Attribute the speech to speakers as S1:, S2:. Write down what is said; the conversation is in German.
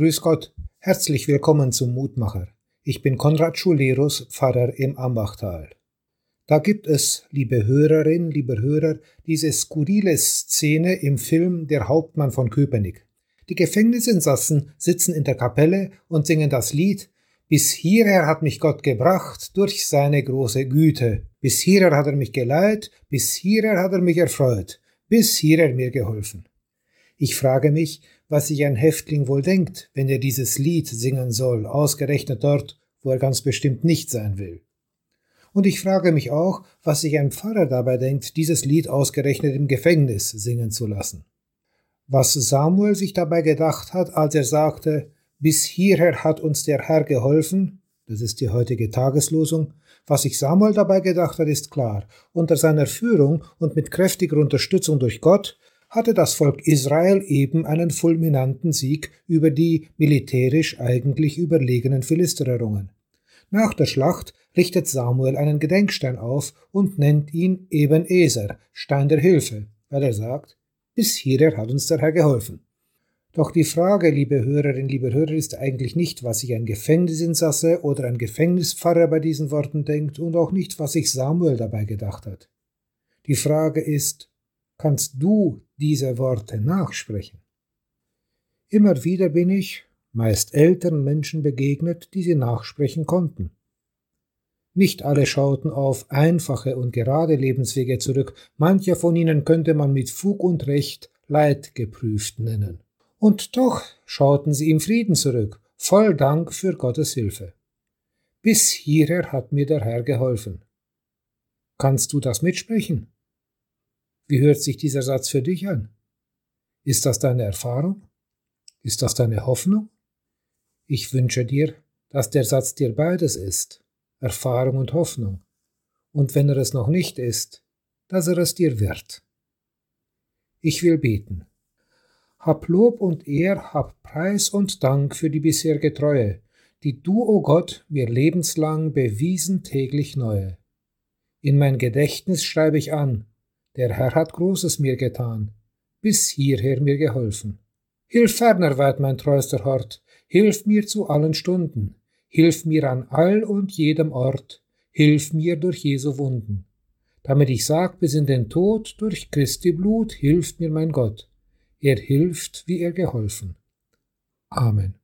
S1: Grüß Gott, herzlich willkommen zum Mutmacher. Ich bin Konrad Schulerus, Pfarrer im Ambachtal. Da gibt es, liebe Hörerinnen, liebe Hörer, diese skurrile Szene im Film Der Hauptmann von Köpenick. Die Gefängnisinsassen sitzen in der Kapelle und singen das Lied Bis hierher hat mich Gott gebracht durch seine große Güte. Bis hierher hat er mich geleitet, bis hierher hat er mich erfreut, bis hierher mir geholfen. Ich frage mich, was sich ein Häftling wohl denkt, wenn er dieses Lied singen soll, ausgerechnet dort, wo er ganz bestimmt nicht sein will. Und ich frage mich auch, was sich ein Pfarrer dabei denkt, dieses Lied ausgerechnet im Gefängnis singen zu lassen. Was Samuel sich dabei gedacht hat, als er sagte, bis hierher hat uns der Herr geholfen, das ist die heutige Tageslosung, was sich Samuel dabei gedacht hat, ist klar. Unter seiner Führung und mit kräftiger Unterstützung durch Gott hatte das Volk Israel eben einen fulminanten Sieg über die militärisch eigentlich überlegenen Philister errungen. Nach der Schlacht richtet Samuel einen Gedenkstein auf und nennt ihn eben Eser, Stein der Hilfe, weil er sagt, bis hierher hat uns der Herr geholfen. Doch die Frage, liebe Hörerinnen, liebe Hörer, ist eigentlich nicht, was sich ein Gefängnisinsasse oder ein Gefängnispfarrer bei diesen Worten denkt und auch nicht, was sich Samuel dabei gedacht hat. Die Frage ist, kannst du diese Worte nachsprechen? Immer wieder bin ich, meist älteren Menschen begegnet, die sie nachsprechen konnten. Nicht alle schauten auf einfache und gerade Lebenswege zurück, mancher von ihnen könnte man mit Fug und Recht leidgeprüft nennen. Und doch schauten sie im Frieden zurück, voll Dank für Gottes Hilfe. Bis hierher hat mir der Herr geholfen. Kannst du das mitsprechen? Wie hört sich dieser Satz für dich an? Ist das deine Erfahrung? Ist das deine Hoffnung? Ich wünsche dir, dass der Satz dir beides ist, Erfahrung und Hoffnung, und wenn er es noch nicht ist, dass er es dir wird. Ich will beten. Hab Lob und Ehr, hab Preis und Dank für die bisherige Treue, die du, o oh Gott, mir lebenslang bewiesen täglich neue. In mein Gedächtnis schreibe ich an, der Herr hat Großes mir getan, bis hierher mir geholfen. Hilf ferner weit mein treuster Hort, Hilf mir zu allen Stunden, hilf mir an all und jedem Ort, hilf mir durch Jesu Wunden. Damit ich sag bis in den Tod, durch Christi Blut hilft mir mein Gott. Er hilft, wie er geholfen. Amen.